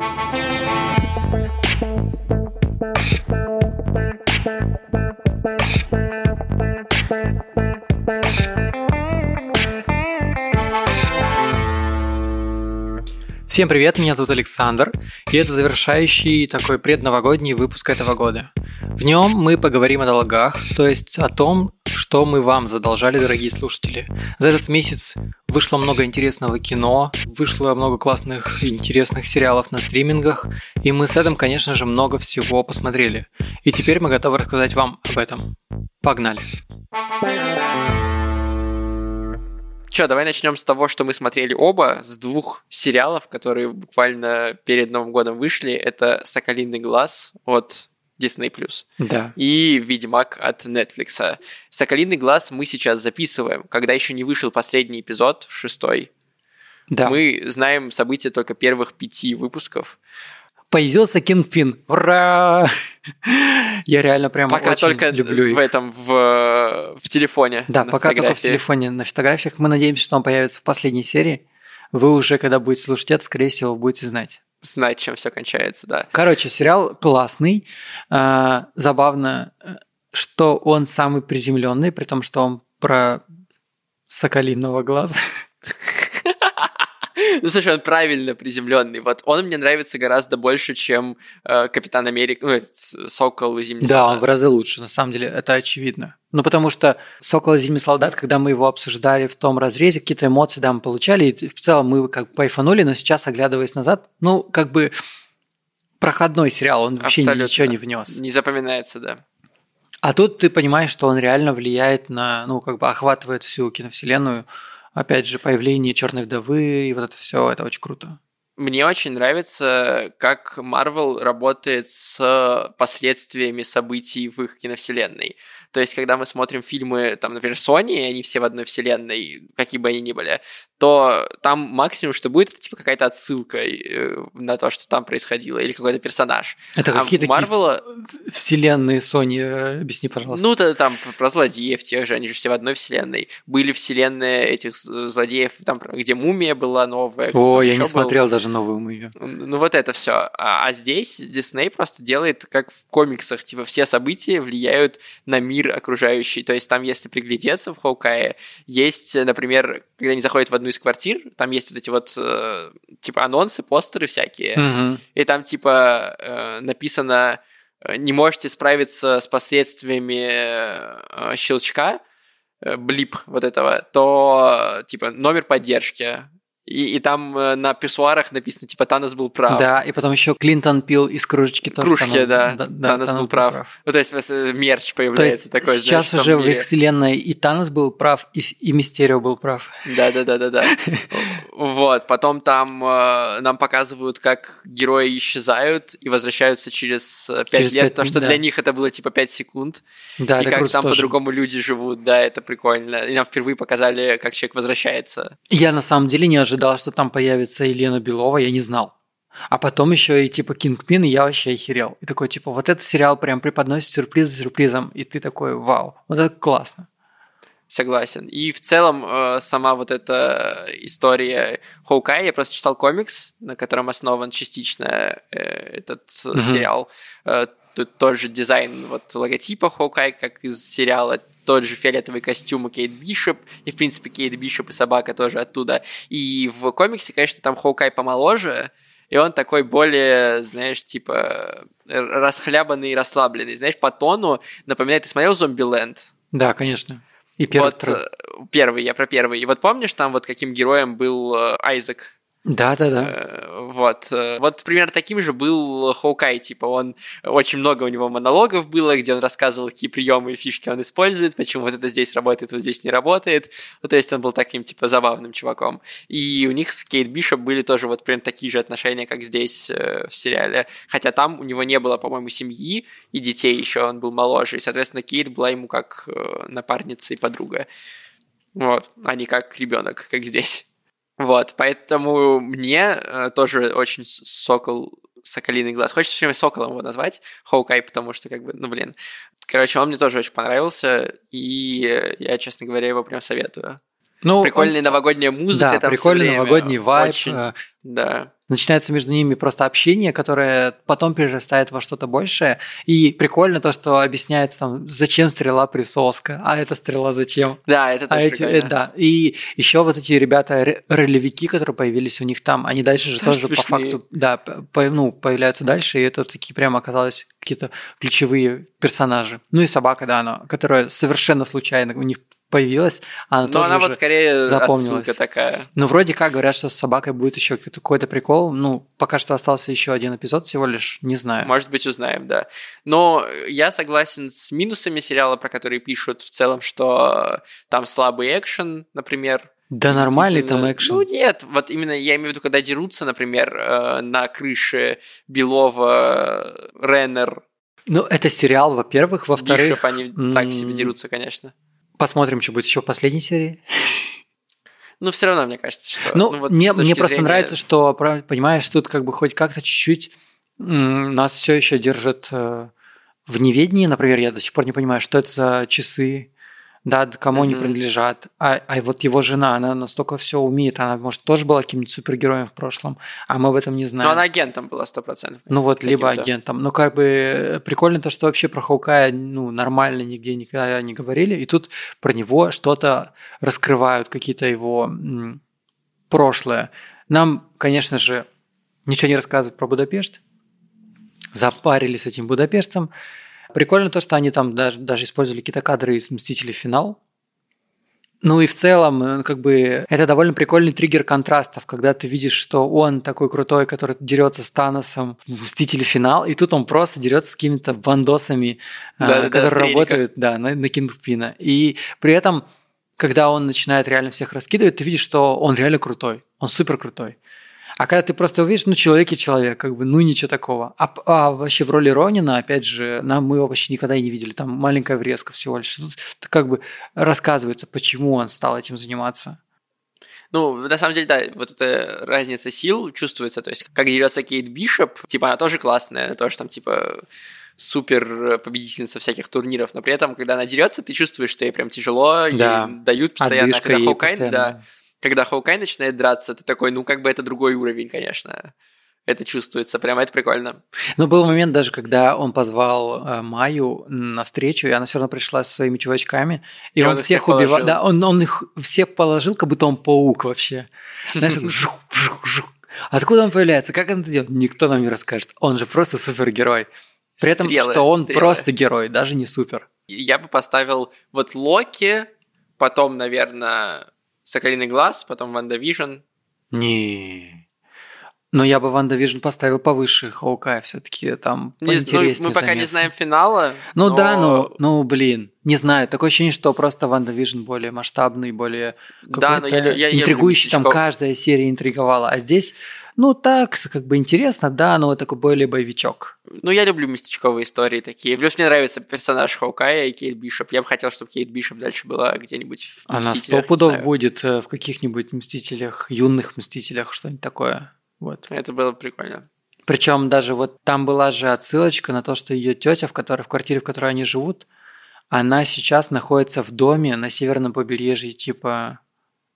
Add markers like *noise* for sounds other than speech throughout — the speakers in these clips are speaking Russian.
Thank you. Всем привет, меня зовут Александр, и это завершающий такой предновогодний выпуск этого года. В нем мы поговорим о долгах, то есть о том, что мы вам задолжали, дорогие слушатели. За этот месяц вышло много интересного кино, вышло много классных интересных сериалов на стримингах, и мы с этим, конечно же, много всего посмотрели. И теперь мы готовы рассказать вам об этом. Погнали! Че, давай начнем с того, что мы смотрели оба, с двух сериалов, которые буквально перед Новым годом вышли. Это «Соколиный глаз» от Disney+. Да. И «Ведьмак» от Netflix. «Соколиный глаз» мы сейчас записываем, когда еще не вышел последний эпизод, шестой. Да. Мы знаем события только первых пяти выпусков. Появился Кингпин. Ура! Я реально прям Пока очень только люблю их. в этом, в, в телефоне. Да, пока только в телефоне на фотографиях. Мы надеемся, что он появится в последней серии. Вы уже, когда будете слушать это, скорее всего, будете знать. Знать, чем все кончается, да. Короче, сериал классный. А, Забавно, что он самый приземленный, при том, что он про соколиного глаза. *laughs* Ну, слушай, он правильно приземленный. Вот он мне нравится гораздо больше, чем э, Капитан Америка, ну, этот Сокол и Зимний Да, он солдат. в разы лучше, на самом деле, это очевидно. Ну, потому что «Сокол и Зимний солдат», когда мы его обсуждали в том разрезе, какие-то эмоции, да, мы получали, и в целом мы как бы кайфанули, но сейчас, оглядываясь назад, ну, как бы проходной сериал, он вообще Абсолютно. ничего не внес. Не запоминается, да. А тут ты понимаешь, что он реально влияет на, ну, как бы охватывает всю киновселенную. Опять же, появление Черной вдовы и вот это все, это очень круто. Мне очень нравится, как Marvel работает с последствиями событий в их киновселенной. То есть, когда мы смотрим фильмы, там, например, Sony, они все в одной вселенной, какие бы они ни были, то там максимум, что будет, это типа какая-то отсылка э, на то, что там происходило, или какой-то персонаж. Это А какие у такие Марвела, вселенные Sony, э, объясни, пожалуйста. ну, то там про злодеев тех же, они же все в одной вселенной. Были вселенные этих злодеев, там, где мумия была новая. О, я не был. смотрел даже новую мумию. Ну вот это все. А, а здесь Дисней просто делает как в комиксах, типа все события влияют на мир окружающий. То есть там, если приглядеться в Хоукае, есть, например, когда они заходят в одну из квартир, там есть вот эти вот э, типа анонсы, постеры всякие, Мгм. и там типа э, написано э, не можете справиться с последствиями э, щелчка, э, блип вот этого, то типа номер поддержки. И, и там э, на писсуарах написано, типа, Танос был прав. Да, и потом еще Клинтон пил из кружечки тоже. Кружки, Танос- да, да, Танос был прав. Ну, то есть э, мерч То появляется есть такой, знаешь, сейчас том уже в их вселенной и Танос был прав, и, и Мистерио был прав. Да-да-да-да-да. *laughs* Вот, потом там э, нам показывают, как герои исчезают и возвращаются через э, пять Через лет, пять потому что минут, для да. них это было типа 5 секунд. Да, и это как там тоже. по-другому люди живут, да, это прикольно. И нам впервые показали, как человек возвращается. Я на самом деле не ожидал, что там появится Елена Белова, я не знал. А потом еще и типа Кингпин, и я вообще охерел. И такой, типа, вот этот сериал прям преподносит сюрприз за сюрпризом, и ты такой, вау, вот это классно. Согласен. И в целом э, сама вот эта история Хоукай, я просто читал комикс, на котором основан частично э, этот э, Мгм. сериал. Тут тот же дизайн вот логотипа Хоукай, как из сериала, тот же фиолетовый костюм у Кейт Бишоп, и, в принципе, Кейт Бишоп и собака тоже оттуда. И в комиксе, конечно, там Хоукай помоложе, и он такой более, знаешь, типа расхлябанный и расслабленный. Знаешь, по тону напоминает, ты смотрел «Зомбиленд»? Да, конечно. И первый, вот, второй. э, первый, я про первый. И вот помнишь, там вот каким героем был э, Айзек? Да, да, да. Вот. э, Вот примерно таким же был Хоукай. Типа он... Очень много у него монологов было, где он рассказывал, какие приемы и фишки он использует, почему вот это здесь работает, вот здесь не работает. Ну, то есть он был таким, типа, забавным чуваком. И у них с Кейт Бишоп были тоже вот прям такие же отношения, как здесь э, в сериале. Хотя там у него не было, по-моему, семьи и детей еще, он был моложе. И, соответственно, Кейт была ему как э, напарница и подруга. Вот, а не как ребенок, как здесь. Вот, поэтому мне э, тоже очень сокол, соколиный глаз. Хочется все время соколом его назвать, Хоукай, потому что, как бы, ну, блин. Короче, он мне тоже очень понравился, и я, честно говоря, его прям советую. Ну, прикольная новогодняя музыка. Да, прикольный новогодний вайб. Очень... Э, да начинается между ними просто общение, которое потом перерастает во что-то большее. И прикольно то, что объясняется там, зачем стрела присоска, а эта стрела зачем. Да, это тоже а эти, э, Да, и еще вот эти ребята, ролевики, которые появились у них там, они дальше же тоже, тоже по факту, да, по, ну, появляются дальше, и это такие прямо оказалось какие-то ключевые персонажи. Ну и собака, да, она, которая совершенно случайно у них появилась, она Но тоже она вот скорее запомнилась. такая. Ну, вроде как говорят, что с собакой будет еще какой-то прикол. Ну, пока что остался еще один эпизод всего лишь, не знаю. Может быть, узнаем, да. Но я согласен с минусами сериала, про которые пишут в целом, что там слабый экшен, например, да нормальный там экшен. Ну нет, вот именно я имею в виду, когда дерутся, например, э, на крыше Белова Реннер. Ну, это сериал, во-первых. Во-вторых... Бишоп, они так себе дерутся, конечно. Посмотрим, что будет еще в последней серии. Ну, все равно, мне кажется, что... Ну, ну вот мне, мне просто зрения... нравится, что, понимаешь, тут как бы хоть как-то чуть-чуть нас все еще держат э, в неведении. Например, я до сих пор не понимаю, что это за часы, да, кому mm-hmm. они принадлежат. А, а вот его жена, она настолько все умеет, она, может, тоже была каким-нибудь супергероем в прошлом, а мы об этом не знаем. Но она агентом была, сто процентов. Ну вот, либо агентом. Ну, как бы э, прикольно то, что вообще про Хаукая, ну, нормально нигде никогда не говорили, и тут про него что-то раскрывают, какие-то его м, прошлое. Нам, конечно же, ничего не рассказывают про Будапешт, запарили с этим Будапештом, Прикольно то, что они там даже, даже использовали какие-то кадры из «Мстителей. Финал». Ну и в целом, э, как бы, это довольно прикольный триггер контрастов, когда ты видишь, что он такой крутой, который дерется с Таносом в «Мстители. Финал», и тут он просто дерется с какими-то бандосами, э, да, которые да, работают да, на, на Кингпина. И при этом, когда он начинает реально всех раскидывать, ты видишь, что он реально крутой, он супер крутой. А когда ты просто увидишь, ну, человек и человек, как бы, ну, ничего такого. А, а вообще в роли Ронина, опять же, нам мы его почти никогда и не видели. Там маленькая врезка всего лишь. Тут как бы рассказывается, почему он стал этим заниматься. Ну, на самом деле, да, вот эта разница сил чувствуется. То есть, как дерется Кейт Бишоп, типа, она тоже классная, тоже там, типа, супер победительница всяких турниров, но при этом, когда она дерется, ты чувствуешь, что ей прям тяжело, да. ей дают постоянно. А когда Хоукайн, да, когда Хоукай начинает драться, ты такой, ну, как бы это другой уровень, конечно. Это чувствуется, прямо это прикольно. Ну, был момент даже, когда он позвал э, Майю на встречу, и она все равно пришла со своими чувачками, и, и он, он всех убивал. Да, он, он их всех положил, как будто он паук вообще. Знаешь, жух, жух, жух. Откуда он появляется? Как он это делает? Никто нам не расскажет. Он же просто супергерой. При этом, стрелы, что он стрелы. просто герой, даже не супер. Я бы поставил вот Локи, потом, наверное, Соколиный глаз, потом WandaVision. Не. Но я бы WandaVision поставил повыше Hawkeye я все-таки там не, поинтереснее. Ну, мы пока не знаем финала. Ну но... да, ну, ну блин, не знаю. Такое ощущение, что просто WandaVision более масштабный, более да, но я, я, интригующий. Я там каждая серия интриговала. А здесь ну, так, как бы интересно, да, но такой более боевичок. Ну, я люблю местечковые истории такие. Плюс мне нравится персонаж Хоукая и Кейт Бишоп. Я бы хотел, чтобы Кейт Бишоп дальше была где-нибудь в Она сто пудов будет э, в каких-нибудь Мстителях, юных Мстителях, что-нибудь такое. Вот. Это было прикольно. Причем даже вот там была же отсылочка на то, что ее тетя, в которой, в квартире, в которой они живут, она сейчас находится в доме на северном побережье типа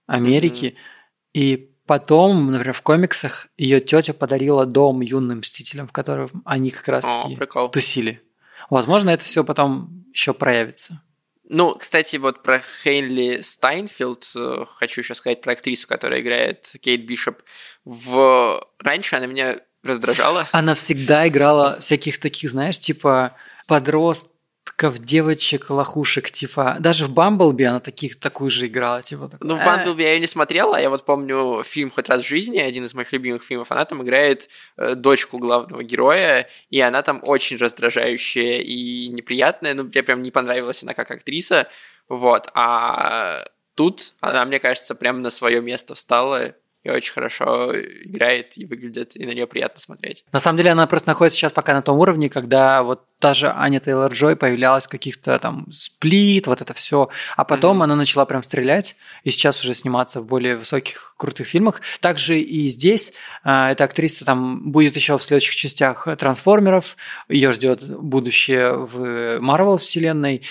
Америки, mm-hmm. и Потом, например, в комиксах ее тетя подарила дом юным мстителям, в котором они как раз-таки тусили. Возможно, это все потом еще проявится. Ну, кстати, вот про Хейнли Стайнфилд э, хочу еще сказать про актрису, которая играет Кейт Бишоп. В... Раньше она меня раздражала. Она всегда играла всяких таких, знаешь, типа подрост подростков, девочек, лохушек, типа. Даже в Бамблби она таких, такую же играла, типа. Такой, ну, в Бамблби я ее не смотрела, я вот помню фильм «Хоть раз в жизни», один из моих любимых фильмов, она там играет э, дочку главного героя, и она там очень раздражающая и неприятная, ну, мне прям не понравилась она как актриса, вот, а тут она, мне кажется, прям на свое место встала, и очень хорошо играет и выглядит, и на нее приятно смотреть. На самом деле она просто находится сейчас пока на том уровне, когда вот та же Аня Тейлор Джой появлялась в каких-то там сплит, вот это все, а потом mm-hmm. она начала прям стрелять и сейчас уже сниматься в более высоких крутых фильмах. Также и здесь э, эта актриса там будет еще в следующих частях трансформеров, ее ждет будущее в Марвел вселенной.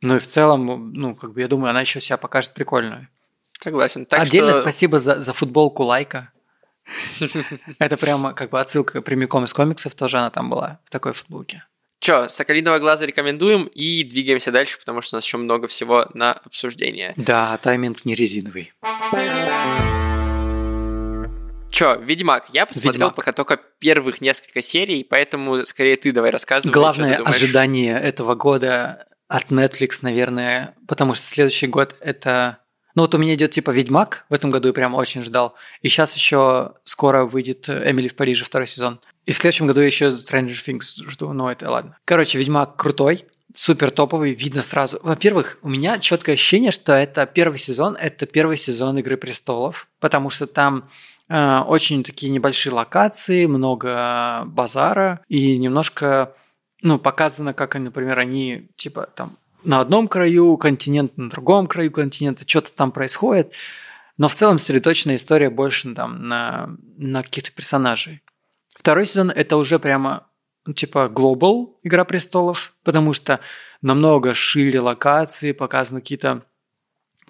Ну и в целом, ну, как бы я думаю, она еще себя покажет прикольную. Согласен. Так Отдельно что... спасибо за, за футболку лайка. *laughs* Это прямо как бы отсылка прямиком из комиксов, тоже она там была в такой футболке. Чё, «Соколиного глаза» рекомендуем и двигаемся дальше, потому что у нас еще много всего на обсуждение. Да, тайминг не резиновый. Чё, «Ведьмак». Я посмотрел «Ведьмак». пока только первых несколько серий, поэтому скорее ты давай рассказывай. Главное ожидание этого года от Netflix, наверное, потому что следующий год это... Ну вот у меня идет типа Ведьмак в этом году я прям очень ждал. И сейчас еще скоро выйдет Эмили в Париже второй сезон. И в следующем году я еще Stranger Things жду, но это ладно. Короче, Ведьмак крутой, супер топовый, видно сразу. Во-первых, у меня четкое ощущение, что это первый сезон, это первый сезон Игры престолов, потому что там э, очень такие небольшие локации, много базара и немножко ну, показано, как, например, они, типа, там, на одном краю континента, на другом краю континента, что-то там происходит, но в целом сосредоточенная история больше там на, на каких-то персонажей. Второй сезон – это уже прямо, ну, типа, глобал «Игра престолов», потому что намного шире локации, показаны какие-то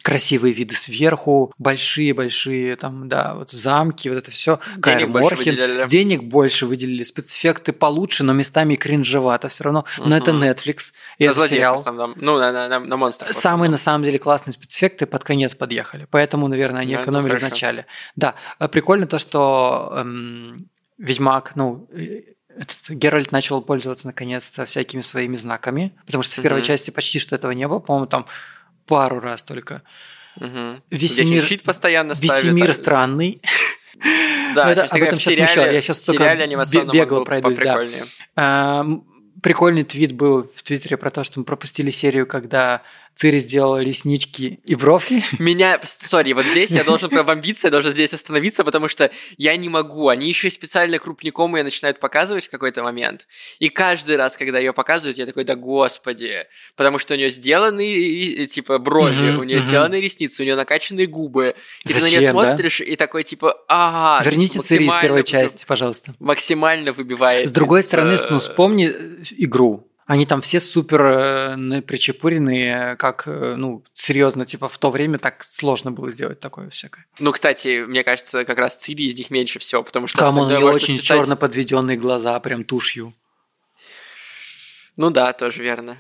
красивые виды сверху, большие-большие там, да, вот замки, вот это все. Денег больше выделяли. Денег больше выделили, спецэффекты получше, но местами кринжевато все равно. Но Мгм. это Netflix, и на это сериал. в основном. Ну, на, на, на, на монстрах. в Самые, на самом деле, классные спецэффекты под конец подъехали. Поэтому, наверное, они ну, экономили в хорошо. начале. Да, а прикольно то, что эм, Ведьмак, ну, э, этот Геральт начал пользоваться наконец-то всякими своими знаками, потому что в первой Мгм. части почти что этого не было, по-моему, там пару раз только. Мгм. Весь Где мир- постоянно. Весь мир а- странный. *laughs* Да, Ну, это- об этом мы сериале, я в только бегло пройдусь, да. Ам, Прикольный твит был в Твиттере про то, что мы пропустили серию, когда Цири сделала реснички и бровки. *laughs* Меня, сори, вот здесь я должен пробомбиться, я должен здесь остановиться, потому что я не могу. Они еще специально крупником ее начинают показывать в какой-то момент. И каждый раз, когда ее показывают, я такой, да господи. Потому что у нее сделаны, типа, брови, у нее сделаны ресницы, у нее накачанные губы. И ты на нее смотришь, и такой, типа, ага. Верните Цири из первой части, пожалуйста. Максимально выбивает. С другой стороны, э, ну вспомни э, игру. Они там все супер э, причепуренные, как, э, ну, серьезно, типа в то время так сложно было сделать такое всякое. Ну, кстати, мне кажется, как раз Цири из них меньше всего, потому что Там у нее очень списать- черно подведенные глаза, прям тушью. Ну да, тоже верно.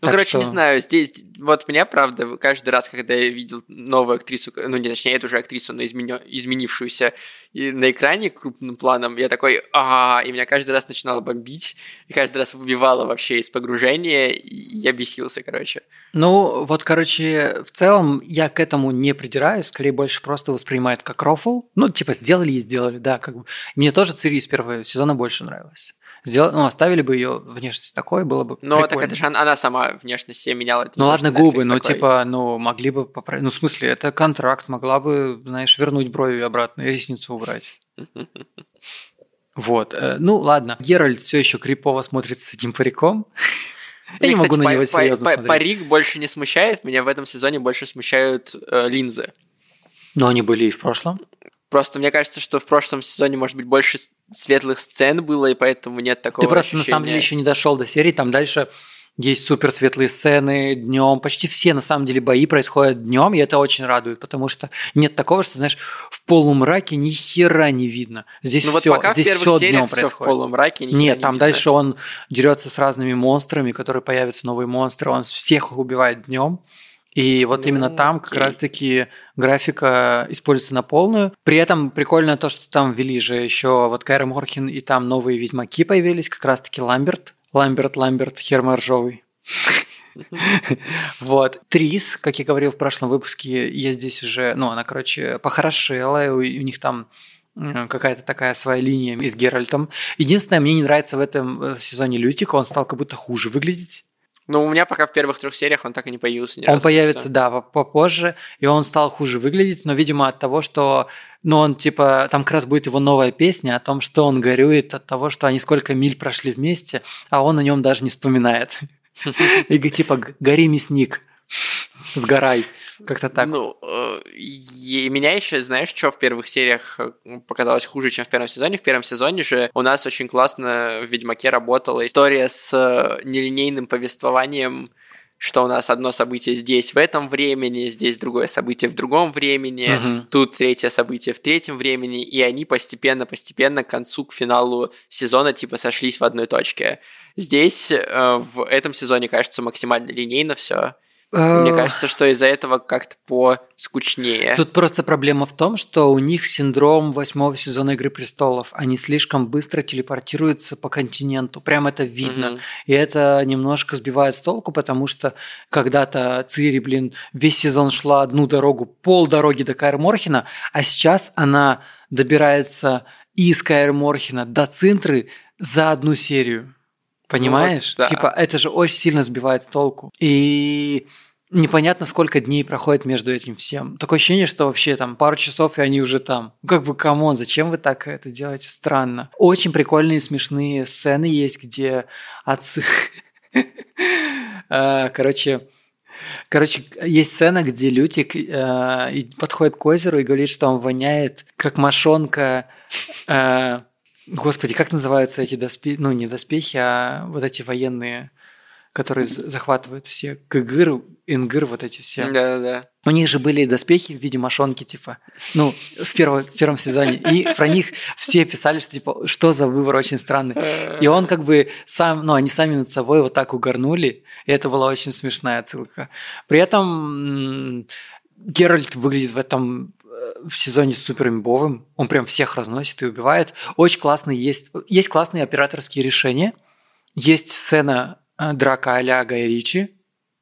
Ну, Так короче, что- не знаю, здесь, вот меня, правда, каждый раз, когда я видел новую актрису, ну, не, точнее, эту же актрису, но изменё- изменившуюся и на экране крупным планом, я такой, а и меня каждый раз начинало бомбить, и каждый раз выбивало вообще из погружения, и я бесился, короче. Ну, вот, короче, в целом я к этому не придираюсь, скорее больше просто воспринимаю это как рофл. Ну, типа, сделали и сделали, да, как бы. Мне тоже Цири из первого сезона больше нравилась. Сделали, ну, оставили бы ее внешность такой, было бы Но так это же она, она сама внешность себе меняла. это Ну то, ладно, Netflix губы, но такой. типа, ну, могли бы поправить. Ну, в смысле, это контракт, могла бы, знаешь, вернуть брови обратно и ресницу убрать. *laughs* Вот. э, Ну, ладно. Геральт все еще крипово смотрится с этим париком. Я не могу на него серьезно смотреть. Парик больше не смущает, меня в этом сезоне больше смущают э, линзы. Но они были и в прошлом. Просто мне кажется, что в прошлом сезоне, может быть, больше светлых сцен было, и поэтому нет такого Ты просто на самом деле ощущения. еще не дошел до серии. Там дальше есть супер светлые сцены днем. Почти все на самом деле бои происходят днем, и это очень радует, потому что нет такого, что знаешь в полумраке ни хера не видно. Здесь Ну вот все, пока в здесь первых все днем все в происходит. полумраке. ни Нет, не там видно. дальше он дерется с разными монстрами, которые появятся новые монстры. Он всех убивает днем. И вот Ну, именно там как раз-таки графика используется на полную. При этом прикольно то, что там ввели же еще вот Кайра Моркин, и там новые ведьмаки появились, как раз-таки Ламберт. Ламберт, Ламберт, Херма Ржовый. Вот. Трис, как я говорил в прошлом выпуске, я здесь уже, ну, она, короче, похорошела, и у, них там какая-то такая своя линия и с Геральтом. Единственное, мне не нравится в этом э, сезоне Лютика, он стал как будто хуже выглядеть. Ну, у меня пока в первых трех сериях он так и не появился ни Он разу, появится, что- да, по- попозже, и он стал хуже выглядеть, но, видимо, от того, что, ну, он, типа, там как раз будет его новая песня о том, что он горюет от того, что они сколько миль прошли вместе, а он о нем даже не вспоминает. *laughs* И типа, «Г- гори, мясник, сгорай. Как-то так. Ну, э, и меня еще, знаешь, что в первых сериях э, показалось хуже, чем в первом сезоне? В первом сезоне же у нас очень классно в Ведьмаке работала история с э, нелинейным повествованием что у нас одно событие здесь в этом времени, здесь другое событие в другом времени, Мгм. тут третье событие в третьем времени, и они постепенно-постепенно к концу, к финалу сезона типа сошлись в одной точке. Здесь э, в этом сезоне кажется максимально линейно все. Мне Э, кажется, что из-за этого как-то поскучнее. Тут просто проблема в том, что у них синдром восьмого сезона Игры престолов. Они слишком быстро телепортируются по континенту. Прям это видно. Мгм. И это немножко сбивает с толку, потому что когда-то Цири, блин, весь сезон шла одну дорогу, пол дороги до Каэр Морхена, а сейчас она добирается из Каэр Морхена до Цинтры за одну серию. Понимаешь? Ну вот, да. Типа, это же очень сильно сбивает с толку. И непонятно, сколько дней проходит между этим всем. Такое ощущение, что вообще там пару часов, и они уже там. Как бы, come on, зачем вы так это делаете? Странно. Очень прикольные, смешные сцены есть, где отцы... *laughs* А, Короче, Короче, есть сцена, где Лютик э, подходит к озеру и говорит, что он воняет, как мошонка. э, господи, как называются эти доспехи? Ну, не доспехи, а вот эти военные, которые захватывают все. Кыгыр, ингыр, вот эти все. Да-да-да. У них же были доспехи в виде мошонки, типа, ну, в, перво- в первом сезоне. И про них все писали, что, типа, что за выбор очень странный. И он как бы сам, ну, они сами над собой вот так угорнули, и это была очень смешная отсылка. При этом Геральт выглядит в этом в сезоне супер имбовым. Он прям всех разносит и убивает. Очень классные есть, есть классные операторские решения. Есть сцена э, драка а-ля Гая Ричи,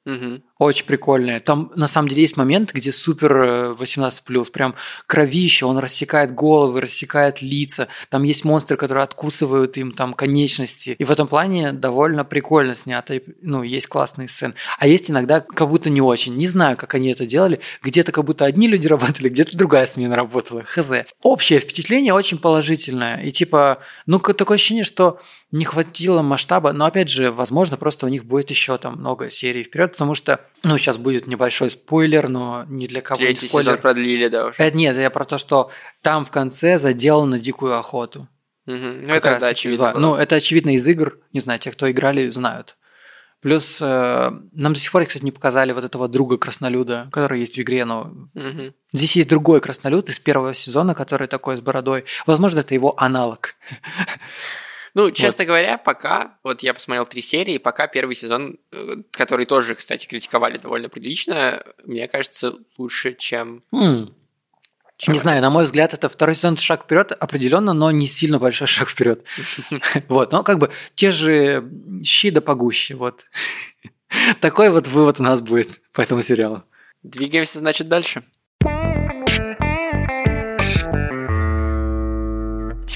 Мгм. Очень прикольная. Там на самом деле есть момент, где супер э, 18+, прям кровище, он рассекает головы, рассекает лица. Там есть монстры, которые откусывают им там конечности. И в этом плане довольно прикольно снято. Ну, есть классные сцены. А есть иногда как будто не очень. Не знаю, как они это делали. Где-то как будто одни люди *laughs* работали, где-то другая смена работала. Хз. Общее впечатление очень положительное. И типа, ну, такое ощущение, что не хватило масштаба, но опять же, возможно, просто у них будет еще там много серий вперед, потому что, ну, сейчас будет небольшой спойлер, но не для кого Третий не спойлер. сезон продлили, да, уже. Э, нет, я про то, что там в конце заделано дикую охоту. Мгм. Ну, Как это, раз да, очевидно было. Ну, это очевидно из игр. Не знаю, те, кто играли, знают. Плюс э, нам до сих пор, кстати, не показали вот этого друга краснолюда, который есть в игре, но Мгм. здесь есть другой краснолюд из первого сезона, который такой с бородой. Возможно, это его аналог. *laughs* Ну, честно говоря, пока, вот я посмотрел три серии, пока первый сезон, э, который тоже, кстати, критиковали довольно прилично, мне кажется, лучше, чем... М, чем Не знаю, на мой взгляд, это второй сезон шаг вперед определенно, но не сильно большой шаг вперед. *laughs* Вот, но как бы те же щи да погуще, вот. *laughs* Такой вот вывод у нас будет по этому сериалу. Двигаемся, значит, дальше.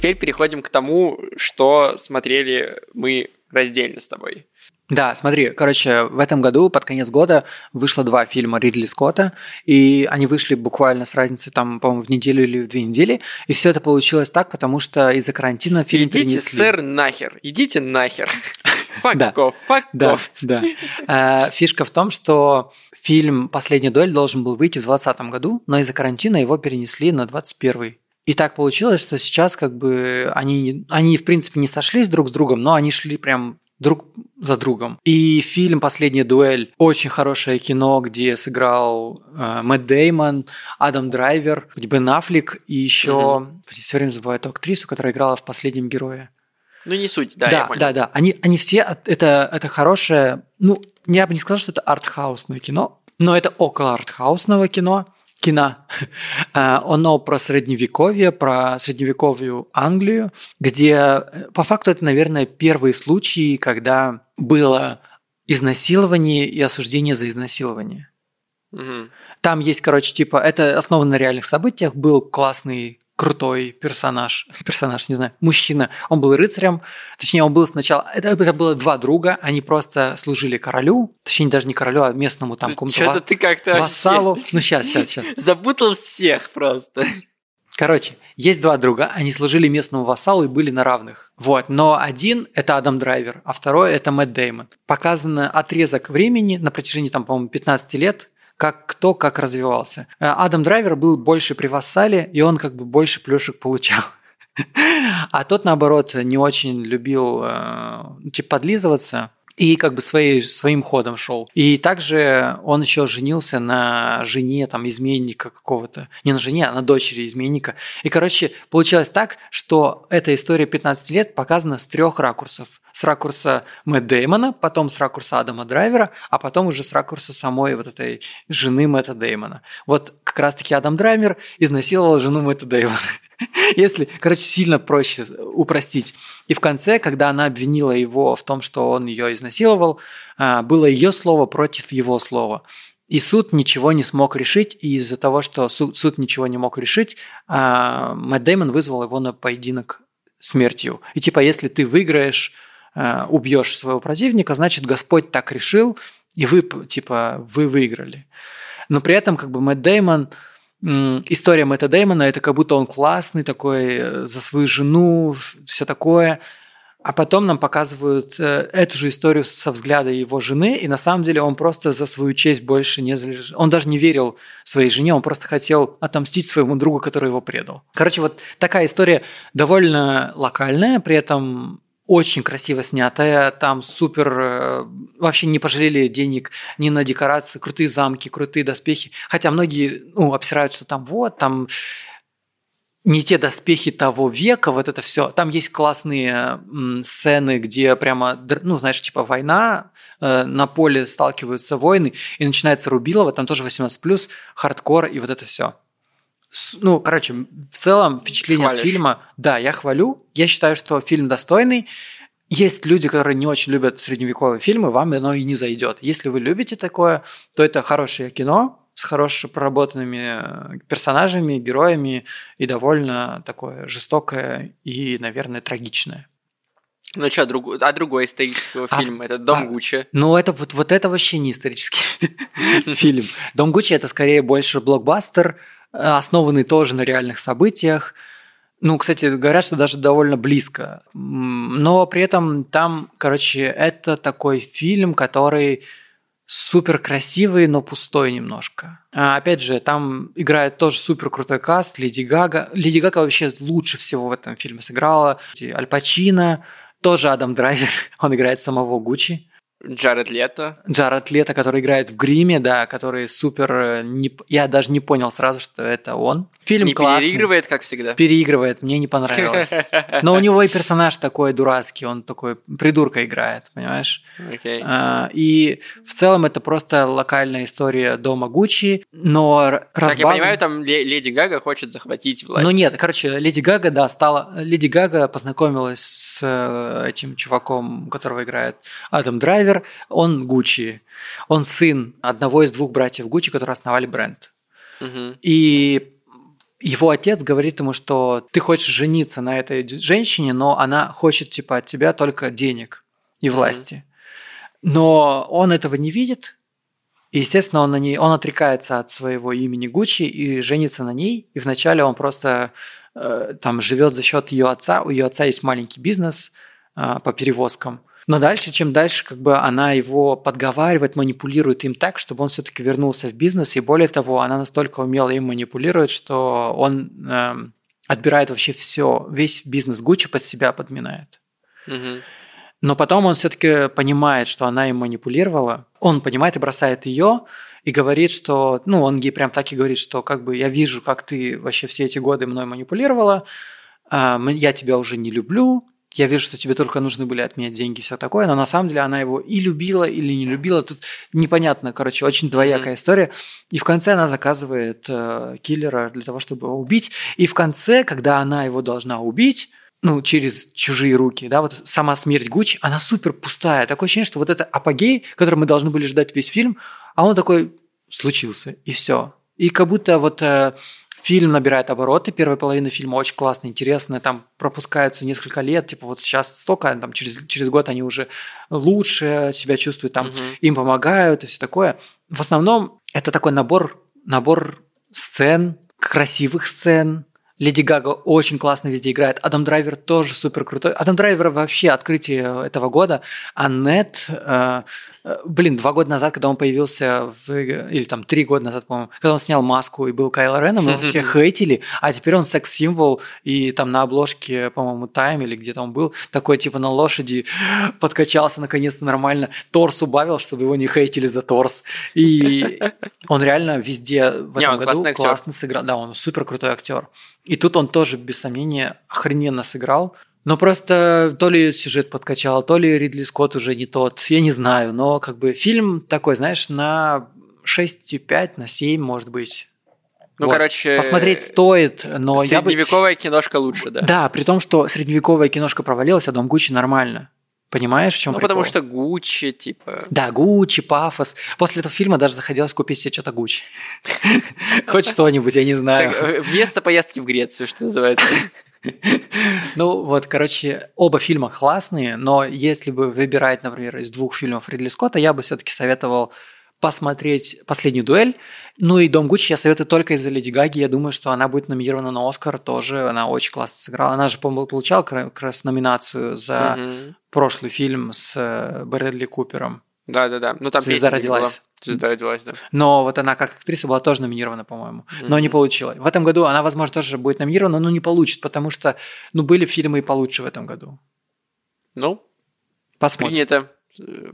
Теперь переходим к тому, что смотрели мы раздельно с тобой. Да, смотри, короче, в этом году под конец года вышло два фильма Ридли Скотта, и они вышли буквально с разницей, там, по-моему, в неделю или в две недели, и все это получилось так, потому что из-за карантина фильм Идите, перенесли. сэр, нахер. Идите нахер. *laughs* Off, fuck Да, да. Э, Фишка в том, что фильм «Последняя дуэль» должен был выйти в 2020 году, но из-за карантина его перенесли на 2021. И так получилось, что сейчас как бы они, они в принципе не сошлись друг с другом, но они шли прям друг за другом. И фильм «Последняя дуэль» очень хорошее кино, где сыграл э, Мэтт Деймон, Адам Драйвер, Бен Аффлек и еще... Все время забываю эту актрису, которая играла в «Последнем герое». Ну, не суть, да, я Да, понял. да, да. Они, они все, это, это хорошее, ну, я бы не сказал, что это артхаусное кино, но это около артхаусного кино, кино. Оно про средневековье, про средневековую Англию, где э, по факту это, наверное, первые случаи, когда было изнасилование и осуждение за изнасилование. Мгм. Там есть, короче, типа, это основано на реальных событиях. Был классный, крутой персонаж, *laughs* персонаж, не знаю, мужчина. Он был рыцарем, точнее, он был сначала... Это, это было два друга, они просто служили королю, точнее, даже не королю, а местному там какому-то Что-то ва- ты как-то вассалу. вообще Ну, сейчас, сейчас, сейчас. *laughs* запутал всех просто. Короче, есть два друга, они служили местному вассалу и были на равных. Вот, но один – это Адам Драйвер, а второй – это Мэтт Деймон. Показан отрезок времени на протяжении, там, по-моему, 15 лет, как кто как развивался. Э, Адам Драйвер был больше при вассале, и он как бы больше плюшек получал. *laughs* А тот, наоборот, не очень любил, э, типа, подлизываться. и как бы своей, своим ходом шел. И также он еще женился на жене там изменника какого-то. Не на жене, а на дочери изменника. И, короче, получилось так, что эта история 15 лет показана с трех ракурсов. С ракурса Мэтт Деймона, потом с ракурса Адама Драйвера, а потом уже с ракурса самой вот этой жены Мэтта Деймона. Вот как раз-таки Адам Драйвер изнасиловал жену Мэтта Деймона. *laughs* Если, короче, сильно проще упростить. И в конце, когда она обвинила его в том, что он ее изнасиловал, а, было ее слово против его слова. И суд ничего не смог решить, и из-за того, что суд, суд ничего не мог решить, а, Мэтт Дэймон вызвал его на поединок смертью. И типа, если ты выиграешь, убьешь своего противника, значит, Господь так решил, и вы, типа, вы выиграли. Но при этом, как бы, Мэтт Дэймон – история Мэтта Дэймона, это как будто он классный такой, э, за свою жену, все такое. А потом нам показывают э, эту же историю со взгляда его жены, и на самом деле он просто за свою честь больше не. Он даже не верил своей жене, он просто хотел отомстить своему другу, который его предал. Короче, вот такая история довольно локальная, при этом очень красиво снятая, там супер, э, вообще не пожалели денег ни на декорации, крутые замки, крутые доспехи. Хотя многие ну, обсирают, что там вот, там не те доспехи того века, вот это все. Там есть классные сцены, где прямо, ну, знаешь, типа война, э, на поле сталкиваются войны, и начинается Рубилова, там тоже 18+, хардкор и вот это все ну, короче, в целом впечатление Хвалишь. от фильма, да, я хвалю. Я считаю, что фильм достойный. Есть люди, которые не очень любят средневековые фильмы, вам оно и не зайдет. Если вы любите такое, то это хорошее кино с хорошо проработанными э, персонажами, героями и довольно такое жестокое и, наверное, трагичное. Ну что, друг... а другой исторический а, фильм? Это «Дом а, Гуччи». Ну, это вот, вот это вообще не исторический *laughs* фильм. «Дом Гуччи» – это скорее больше блокбастер, основанный тоже на реальных событиях. Ну, кстати, говорят, что даже довольно близко. Но при этом там, короче, это такой фильм, который супер красивый, но пустой немножко. А, опять же, там играет тоже супер крутой каст, Леди Гага. Леди Гага вообще лучше всего в этом фильме сыграла. Аль Пачино, тоже Адам Драйвер, *laughs* он играет самого Гуччи. Джаред Лето. Джаред Лето, который играет в гриме, да, который супер... Э, не... Я даже не понял сразу, что это он. Фильм не классный. переигрывает, как всегда? Переигрывает, мне не понравилось. *laughs* Но у него и персонаж такой дурацкий, он такой придурка играет, понимаешь? Okay. А, и в целом это просто локальная история дома Гуччи, но... Как я понимаю, там Леди Гага хочет захватить власть. Ну нет, короче, Леди Гага, да, стала... Леди Гага познакомилась с э, этим чуваком, которого играет Адам Драйвер, он Гуччи. Он сын одного из двух братьев Гуччи, которые основали бренд. Угу. И его отец говорит ему, что ты хочешь жениться на этой женщине, но она хочет типа от тебя только денег и власти. Но он этого не видит, и, естественно, он, на ней, он отрекается от своего имени Гуччи и женится на ней. И вначале он просто э, там живет за счет ее отца. У ее отца есть маленький бизнес э, по перевозкам. Но дальше, чем дальше, как бы она его подговаривает, манипулирует им так, чтобы он все-таки вернулся в бизнес. И более того, она настолько умело им манипулирует, что он э, отбирает вообще все, весь бизнес Гуччи под себя подминает. Угу. Но потом он все-таки понимает, что она им манипулировала. Он понимает и бросает ее и говорит, что, ну, он ей прям так и говорит, что как бы я вижу, как ты вообще все эти годы мной манипулировала, а, я тебя уже не люблю, я вижу, что тебе только нужны были от меня деньги, все такое, но на самом деле она его и любила, или не любила. Тут непонятно, короче, очень двоякая mm-hmm. история. И в конце она заказывает э, киллера для того, чтобы его убить. И в конце, когда она его должна убить, ну, через чужие руки, да, вот сама смерть Гуччи, она супер пустая. Такое ощущение, что вот это апогей, который мы должны были ждать весь фильм, а он такой случился, и все. И как будто вот э, Фильм набирает обороты, первая половина фильма очень классная, интересная, там пропускаются несколько лет, типа вот сейчас столько, там через, через год они уже лучше себя чувствуют, там угу. им помогают и все такое. В основном это такой набор, набор сцен, красивых сцен, Леди Гага очень классно везде играет. Адам Драйвер тоже супер крутой. Адам Драйвер вообще открытие этого года. Аннет, э, блин, два года назад, когда он появился, в, или там три года назад, по-моему, когда он снял маску и был Кайло Реном, его *laughs* все хейтили, а теперь он секс-символ, и там на обложке, по-моему, Тайм или где-то он был, такой типа на лошади *laughs* подкачался наконец-то нормально, торс убавил, чтобы его не хейтили за торс. И *laughs* он реально везде в этом не, году классно сыграл. Да, он супер крутой актер. И тут он тоже, без сомнения, охрененно сыграл. Но просто то ли сюжет подкачал, то ли Ридли Скотт уже не тот, я не знаю. Но как бы фильм такой, знаешь, на 6,5, на 7, может быть. Ну, вот. короче... Посмотреть стоит, но я бы... Средневековая киношка лучше, да? Да, при том, что средневековая киношка провалилась, а Дом Гуччи нормально. Понимаешь, в чем Ну, прикол? потому что Гуччи, типа... Да, Гуччи, пафос. После этого фильма даже захотелось купить себе что-то Гуччи. *laughs* Хоть что-нибудь, я не знаю. Э, вместо поездки в Грецию, что называется. Ну вот, короче, оба фильма классные, но если бы выбирать, например, из двух фильмов Ридли Скотта, я бы все-таки советовал посмотреть «Последнюю дуэль». Ну и «Дом Гуччи» я советую только из-за Леди Гаги. Я думаю, что она будет номинирована на «Оскар» тоже. Она очень классно сыграла. Она же, по-моему, получала как раз номинацию за угу. прошлый фильм с э, Брэдли Купером. Да-да-да. Ну там «Звезда родилась». Звезда родилась, да. Но вот она как актриса была тоже номинирована, по-моему, mm-hmm. но не получила. В этом году она, возможно, тоже будет номинирована, но не получит, потому что, ну, были фильмы и получше в этом году. Ну, посмотрим. Принято.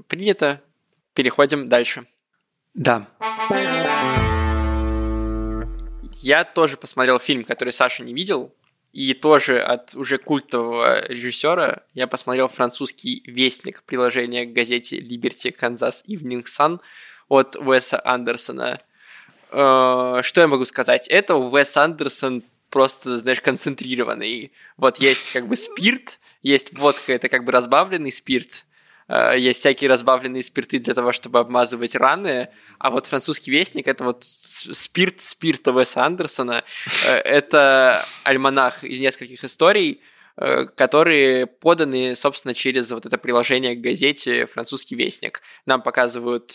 Принято. Переходим дальше. Да. Я тоже посмотрел фильм, который Саша не видел, и тоже от уже культового режиссера я посмотрел французский вестник приложения к газете Liberty Kansas Evening Sun от Уэса Андерсона. Э, что я могу сказать? Это Уэс Андерсон просто, знаешь, концентрированный. Вот есть как бы спирт, есть водка, это как бы разбавленный спирт, Э, есть всякие разбавленные спирты для того, чтобы обмазывать раны, а вот французский вестник это вот спирт спирта Веса Андерсона, э, это альманах из нескольких историй, которые поданы, собственно, через вот это приложение к газете «Французский вестник». Нам показывают,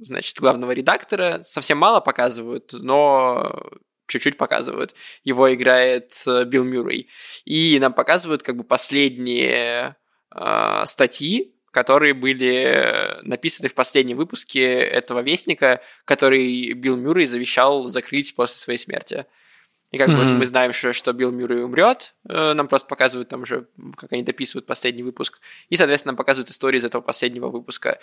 значит, главного редактора, совсем мало показывают, но чуть-чуть показывают. Его играет Билл Мюррей. И нам показывают как бы последние э, статьи, которые были написаны в последнем выпуске этого вестника, который Билл Мюррей завещал закрыть после своей смерти. И как mm-hmm. бы мы знаем, что, что Билл Мюррей умрет, э, нам просто показывают там уже, как они дописывают последний выпуск. И, соответственно, нам показывают истории из этого последнего выпуска.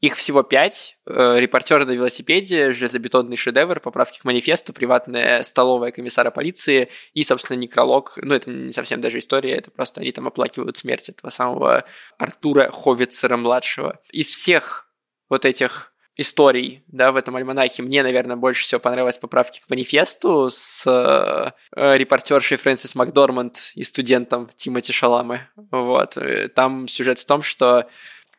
Их всего пять. Э, Репортеры на велосипеде, железобетонный шедевр, поправки к манифесту, приватная столовая комиссара полиции и, собственно, некролог. Ну, это не совсем даже история, это просто они там оплакивают смерть этого самого Артура Ховицера-младшего. Из всех вот этих историй, да, в этом альманахе. Мне, наверное, больше всего понравилась поправки к манифесту с э, репортершей Фрэнсис Макдорманд и студентом Тимоти Шаламы. Вот. Э, там сюжет в том, что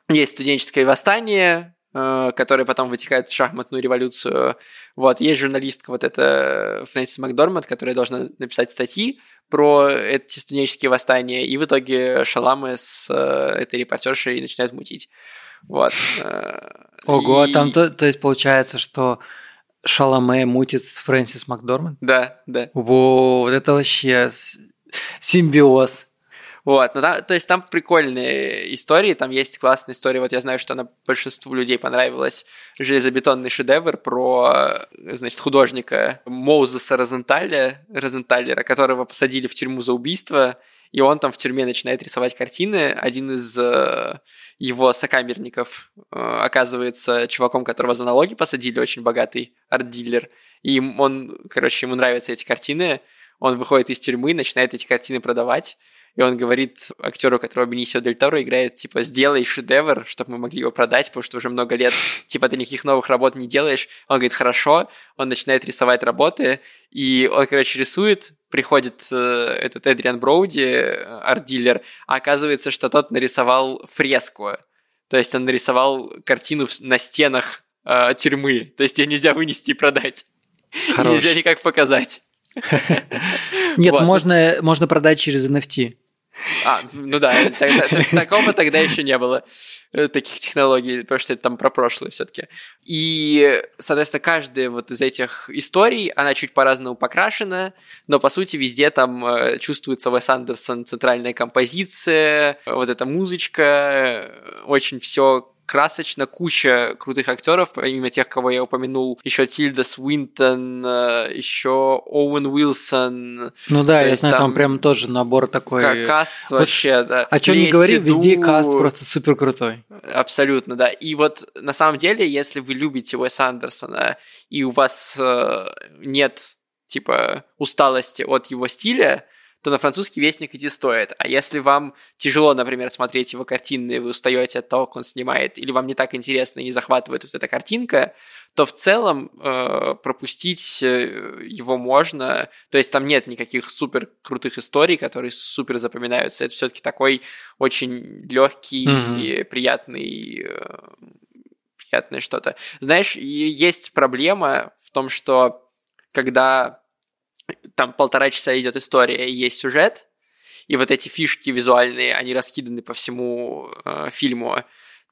есть студенческое восстание, э, которое потом вытекает в шахматную революцию. Вот. Есть журналистка вот эта Фрэнсис Макдорманд, которая должна написать статьи про эти студенческие восстания, и в итоге Шаламы с э, этой репортершей начинают мутить. Вот. Ого, и... там то, то есть получается, что Шаломе мутит с Фрэнсис Макдорманд? Да, да. Во, вот это вообще симбиоз. Вот, ну, там, то есть там прикольные истории, там есть классная история, вот я знаю, что она большинству людей понравилась, железобетонный шедевр про, значит, художника Моузеса Розенталя, Розенталера, которого посадили в тюрьму за убийство, и он там в тюрьме начинает рисовать картины. Один из э, его сокамерников э, оказывается чуваком, которого за налоги посадили, очень богатый арт-дилер. И он, короче, ему нравятся эти картины. Он выходит из тюрьмы, начинает эти картины продавать. И он говорит актеру, которого Бенисио Дель Торо играет, типа, сделай шедевр, чтобы мы могли его продать, потому что уже много лет, типа, ты никаких новых работ не делаешь. Он говорит, хорошо, он начинает рисовать работы, и он, короче, рисует, приходит э, этот Эдриан Броуди, э, арт-дилер, а оказывается, что тот нарисовал фреску. То есть он нарисовал картину на стенах э, тюрьмы. То есть ее нельзя вынести и продать. Хорош. Нельзя никак показать. *laughs* Нет, можно, можно продать через NFT. А, ну да, тогда, такого тогда еще не было, э, таких технологий, потому что это там про прошлое все-таки. И, соответственно, каждая вот из этих историй, она чуть по-разному покрашена, но, по сути, везде там э, чувствуется Вес Андерсон, центральная композиция, вот эта музычка, очень все красочно, куча крутых актеров, помимо тех, кого я упомянул, еще Тильда Свинтон, э, еще Оуэн Уилсон. Ну да, я знаю, там, там прям тоже набор такой. Каст вот, вообще, да. О чем не говори, везде каст просто супер крутой. Абсолютно, да. И вот на самом деле, если вы любите Уэса Андерсона, и у вас э, нет типа усталости от его стиля, то на французский вестник идти стоит. А если вам тяжело, например, смотреть его картины, вы устаете от того, как он снимает, или вам не так интересно и не захватывает вот эта картинка, то в целом э, пропустить э, его можно. То есть там нет никаких супер крутых историй, которые супер запоминаются. Это все-таки такой очень легкий mm-hmm. и приятный, э, приятное что-то. Знаешь, есть проблема в том, что когда там полтора часа идет история, есть сюжет, и вот эти фишки визуальные, они раскиданы по всему э, фильму,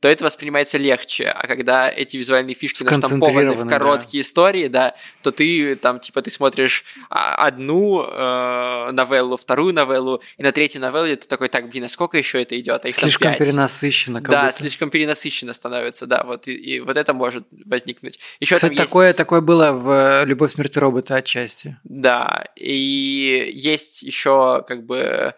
то это воспринимается легче. А когда эти визуальные фишки наштампованы в короткие да. истории, да, то ты там, типа, ты смотришь а, одну э, новеллу, вторую новеллу, и на третьей новелле ты такой, так, блин, а сколько еще это идет? А их слишком перенасыщенно. да, будто. слишком перенасыщенно становится, да, вот и, и вот это может возникнуть. Еще Кстати, там такое, есть... такое было в «Любовь, смерти робота» отчасти. Да, и есть еще как бы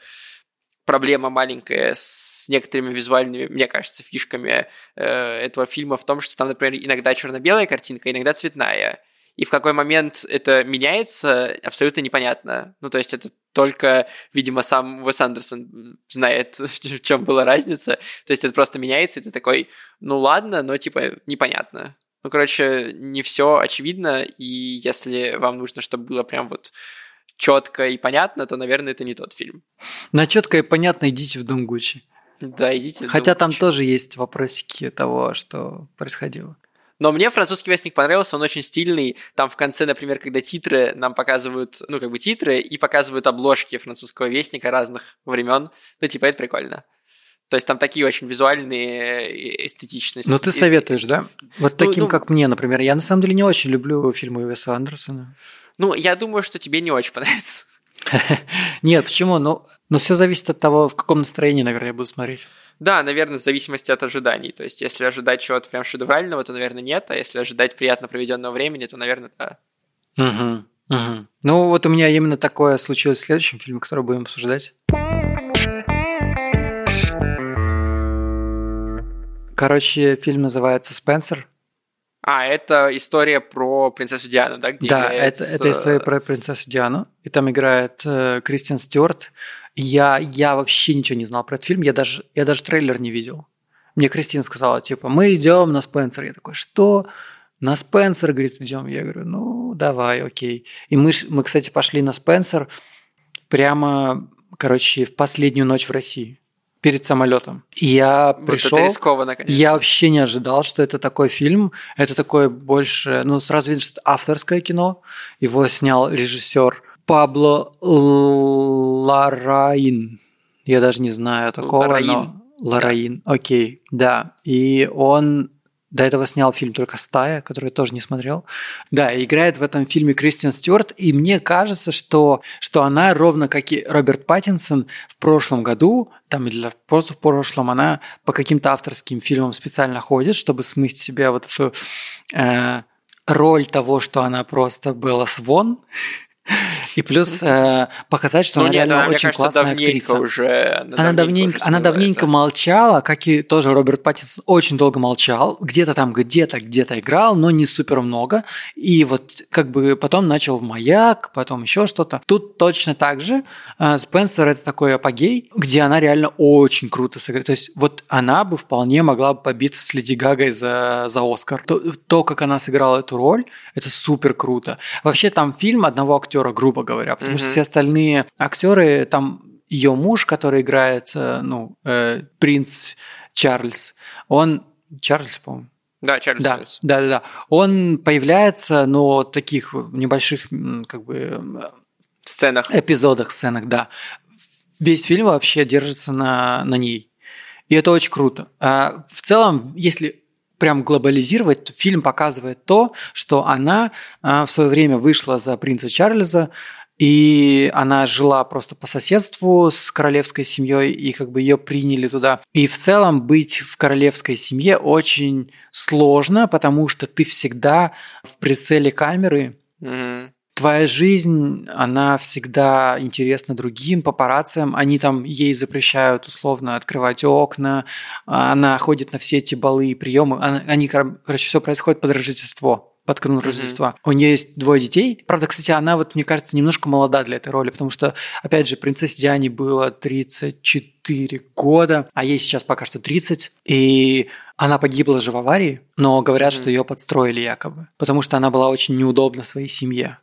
проблема маленькая с некоторыми визуальными, мне кажется, фишками э, этого фильма в том, что там, например, иногда черно-белая картинка, иногда цветная. И в какой момент это меняется, абсолютно непонятно. Ну, то есть это только, видимо, сам Уэс Андерсон знает, *laughs* в чем была разница. То есть это просто меняется, и ты такой, ну ладно, но типа непонятно. Ну, короче, не все очевидно, и если вам нужно, чтобы было прям вот четко и понятно, то, наверное, это не тот фильм. На четко и понятно идите в Дом Гуччи. Да, идите. Хотя там тоже есть вопросики того, что происходило. Но мне французский вестник понравился, он очень стильный. Там в конце, например, когда титры нам показывают, ну, как бы титры, и показывают обложки французского вестника разных времен. Ну, типа, это прикольно. То есть там такие очень визуальные, э, эстетичные. Ну, ты советуешь, да? Вот ну, таким, ну, как мне, например. Я на самом деле не очень люблю фильмы Уэса Андерсона. Ну, я думаю, что тебе не очень *laughs* понравится. Нет, почему? Ну, но все зависит от того, в каком настроении, наверное, я буду смотреть. Да, наверное, в зависимости от ожиданий. То есть, если ожидать чего-то прям шедеврального, то, наверное, нет. А если ожидать приятно проведенного времени, то, наверное, да. Угу, угу. Ну, вот у меня именно такое случилось в следующем фильме, который будем обсуждать. Короче, фильм называется «Спенсер». А, это история про принцессу Диану, да? Где да, является... это, это история про принцессу Диану. И там играет э, Кристиан Стюарт. Я, я вообще ничего не знал про этот фильм, я даже, я даже трейлер не видел. Мне Кристина сказала, типа, мы идем на Спенсер. Я такой, что? На Спенсер, говорит, идем. Я говорю, ну, давай, окей. И мы, мы, кстати, пошли на Спенсер прямо, короче, в последнюю ночь в России перед самолетом. И я вот пришел. Это рискованно, конечно. Я вообще не ожидал, что это такой фильм. Это такое больше, ну сразу видно, что это авторское кино. Его снял режиссер Пабло Лараин. Я даже не знаю такого, Лараин. но Лараин. Окей, да. И он до этого снял фильм только «Стая», который я тоже не смотрел. Да, играет в этом фильме Кристиан Стюарт, и мне кажется, что, что она, ровно как и Роберт Паттинсон в прошлом году, там или просто в прошлом, она по каким-то авторским фильмам специально ходит, чтобы смыть себе вот эту э, роль того, что она просто была свон, и плюс э, показать, что ну, она нет, реально она, очень кажется, классная актриса. Уже, она, она давненько, уже она давненько молчала, как и тоже Роберт Паттинсон очень долго молчал. Где-то там, где-то, где-то играл, но не супер много. И вот как бы потом начал в «Маяк», потом еще что-то. Тут точно так же. Э, Спенсер – это такой апогей, где она реально очень круто сыграет. То есть вот она бы вполне могла бы побиться с Леди Гагой за, за Оскар. То, то, как она сыграла эту роль, это супер круто. Вообще там фильм одного актера, грубо говоря, потому mm-hmm. что все остальные актеры, там ее муж, который играет, э, ну, э, принц Чарльз, он Чарльз, по-моему. Да, Чарльз. Да, да, да, да. Он появляется, но таких небольших, как бы сценах, эпизодах, сценах, да. Весь фильм вообще держится на на ней, и это очень круто. А в целом, если прям глобализировать, то фильм показывает то, что она а, в свое время вышла за принца Чарльза, и она жила просто по соседству с королевской семьей, и как бы ее приняли туда. И в целом быть в королевской семье очень сложно, потому что ты всегда в прицеле камеры. Мгм. Твоя жизнь, она всегда интересна другим папараццам. Они там ей запрещают условно открывать окна. Она ходит на все эти балы и приемы. Они, кор- короче, все происходит под Рождество под канун. Рождества. У нее есть двое детей. Правда, кстати, она вот, мне кажется, немножко молода для этой роли, потому что, опять же, принцессе Диане было 34 года, а ей сейчас пока что 30. И она погибла же в аварии, но говорят, Мгм. что ее подстроили якобы, потому что она была очень неудобна своей семье.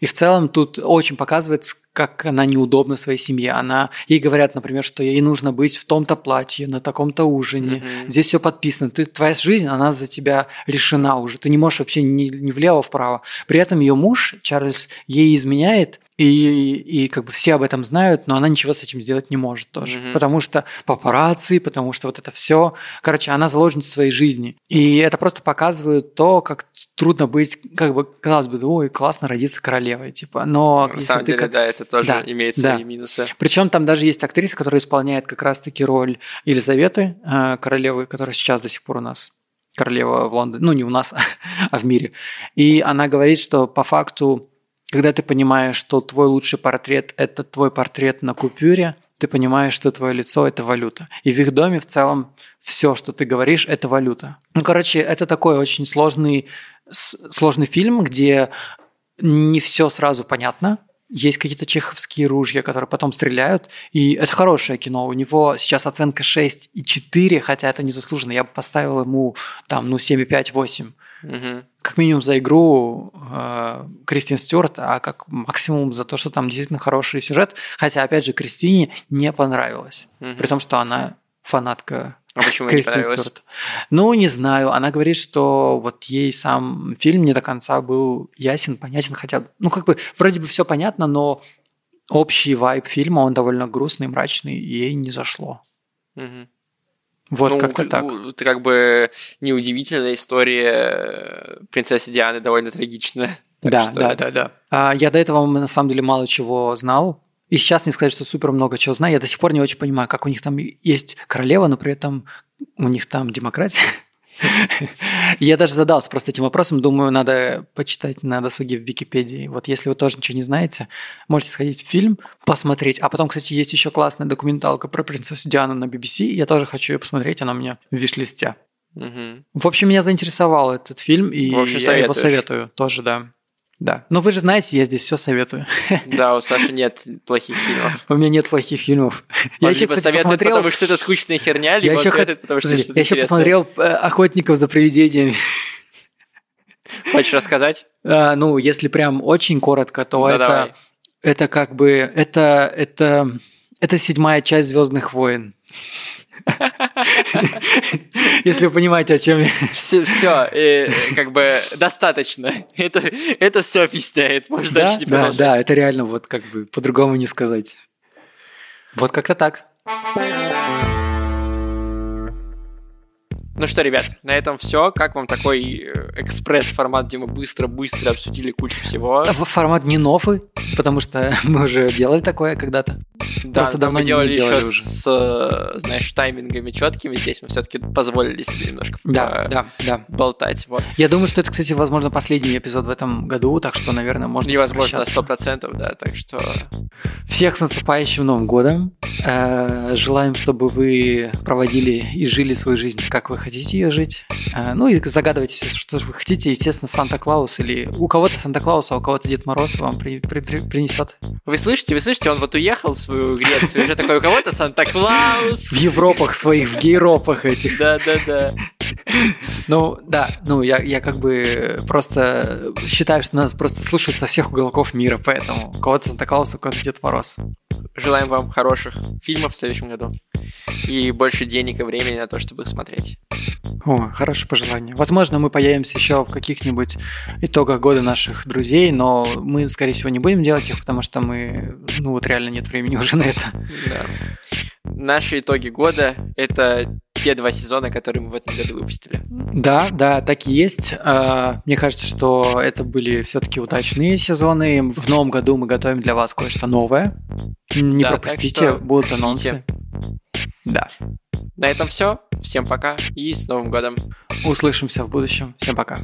И в целом тут очень показывает, как она неудобна своей семье. Она, ей говорят, например, что ей нужно быть в том-то платье, на таком-то ужине. Мгм. Здесь все подписано. Ты, твоя жизнь, она за тебя решена уже. Ты не можешь вообще ни, ни влево, вправо. При этом ее муж, Чарльз, ей изменяет, и, и как бы все об этом знают, но она ничего с этим сделать не может тоже. Мгм. Потому что папарацци, потому что вот это все. Короче, она заложница своей жизни. И это просто показывает то, как трудно быть, как бы, казалось бы, ой, классно родиться королевой, типа. Но На если самом ты деле, как- да, это тоже Да, имеет да. свои минусы. причем там даже есть актриса, которая исполняет как раз-таки роль Елизаветы, э, королевы, которая сейчас до сих пор у нас королева в Лондоне, ну не у нас, *laughs* а в мире. И она говорит, что по факту, когда ты понимаешь, что твой лучший портрет – это твой портрет на купюре, ты понимаешь, что твое лицо – это валюта. И в их доме в целом все, что ты говоришь, это валюта. Ну, короче, это такой очень сложный, сложный фильм, где не все сразу понятно. Есть какие-то чеховские ружья, которые потом стреляют. И это хорошее кино. У него сейчас оценка 6,4, хотя это незаслуженно. Я бы поставил ему там, ну, 7,5-8. Мгм. Как минимум за игру э, Кристин Стюарт, а как максимум за то, что там действительно хороший сюжет. Хотя, опять же, Кристине не понравилось. Мгм. При том, что она фанатка А почему не Кристин понравилось? Стюарт. Ну, не знаю. Она говорит, что вот ей сам фильм не до конца был ясен, понятен, хотя, ну, как бы, вроде бы все понятно, но общий вайб фильма, он довольно грустный, мрачный, и ей не зашло. Мгм. Вот Ну, как-то так. ну, Это как бы неудивительная история э, принцессы Дианы, довольно трагичная. *laughs* Да, что- да, да, да. А, я до этого на самом деле мало чего знал. И сейчас не сказать, что супер много чего знаю. Я до сих пор не очень понимаю, как у них там есть королева, но при этом у них там демократия. *laughs* Я даже задался просто этим вопросом. Думаю, надо почитать на досуге в Википедии. Вот если вы тоже ничего не знаете, можете сходить в фильм, посмотреть. А потом, кстати, есть еще классная документалка про принцессу Диану на BBC. Я тоже хочу ее посмотреть, она у меня в виш-листе. Мгм. В общем, меня заинтересовал этот фильм, и я его советую тоже, да. Да. Но вы же знаете, я здесь все советую. Да, у Саши нет плохих фильмов. У меня нет плохих фильмов. Я Он еще, либо кстати, советует, посмотрел... потому что это скучная херня, Я либо он еще, советует, потому что Подожди, я еще посмотрел э, «Охотников за привидениями». Хочешь рассказать? А, Ну, если прям очень коротко, то Да, это, давай. это как бы... Это, это, это седьмая часть «Звездных войн». Если вы понимаете, о чем я. Все, как бы достаточно. Это, это все объясняет. Можно Да, дальше не да, продолжать. да, это реально вот как бы по-другому не сказать. Вот как-то так. Ну что, ребят, на этом все. Как вам такой э, экспресс-формат, где мы быстро-быстро обсудили кучу всего? Формат не новый, потому что *laughs* мы уже делали такое когда-то. Да, Просто но давно мы не делали делали еще уже. с, э, знаешь, таймингами четкими. Здесь мы все-таки позволили себе немножко Да, да, да. болтать. Вот. Я думаю, что это, кстати, возможно, последний эпизод в этом году, так что, наверное, можно Невозможно попрощаться. 100%, да, так что... Всех с наступающим Новым годом. Э, Желаем, чтобы вы проводили и жили свою жизнь, как вы хотите ее жить. Э, Ну и загадывайте, что вы хотите. Естественно, Санта-Клаус или у кого-то Санта-Клаус, а у кого-то Дед Мороз вам при- при- при- принесет. Вы слышите, вы слышите, он вот уехал в свою Грецию, уже такой, у кого-то Санта-Клаус. В Европах своих, в гейропах этих. Да-да-да. Ну, да, ну, я, я как бы просто считаю, что нас просто слушают со всех уголков мира, поэтому у кого-то Санта-Клаус, у кого-то Дед Мороз. Желаем вам хороших фильмов в следующем году. И больше денег и времени на то, чтобы их смотреть. О, хорошее пожелание. Возможно, мы появимся еще в каких-нибудь итогах года наших друзей, но мы, скорее всего, не будем делать их, потому что мы, ну вот реально нет времени *laughs* уже на это. Да. Наши итоги года — это те два сезона, которые мы в этом году выпустили. Да, да, так и есть. А, мне кажется, что это были все-таки удачные сезоны. В новом году мы готовим для вас кое-что новое. Не да, пропустите, что... будут анонсы. Хотите да. На этом все. Всем пока и с Новым годом. Услышимся в будущем. Всем пока.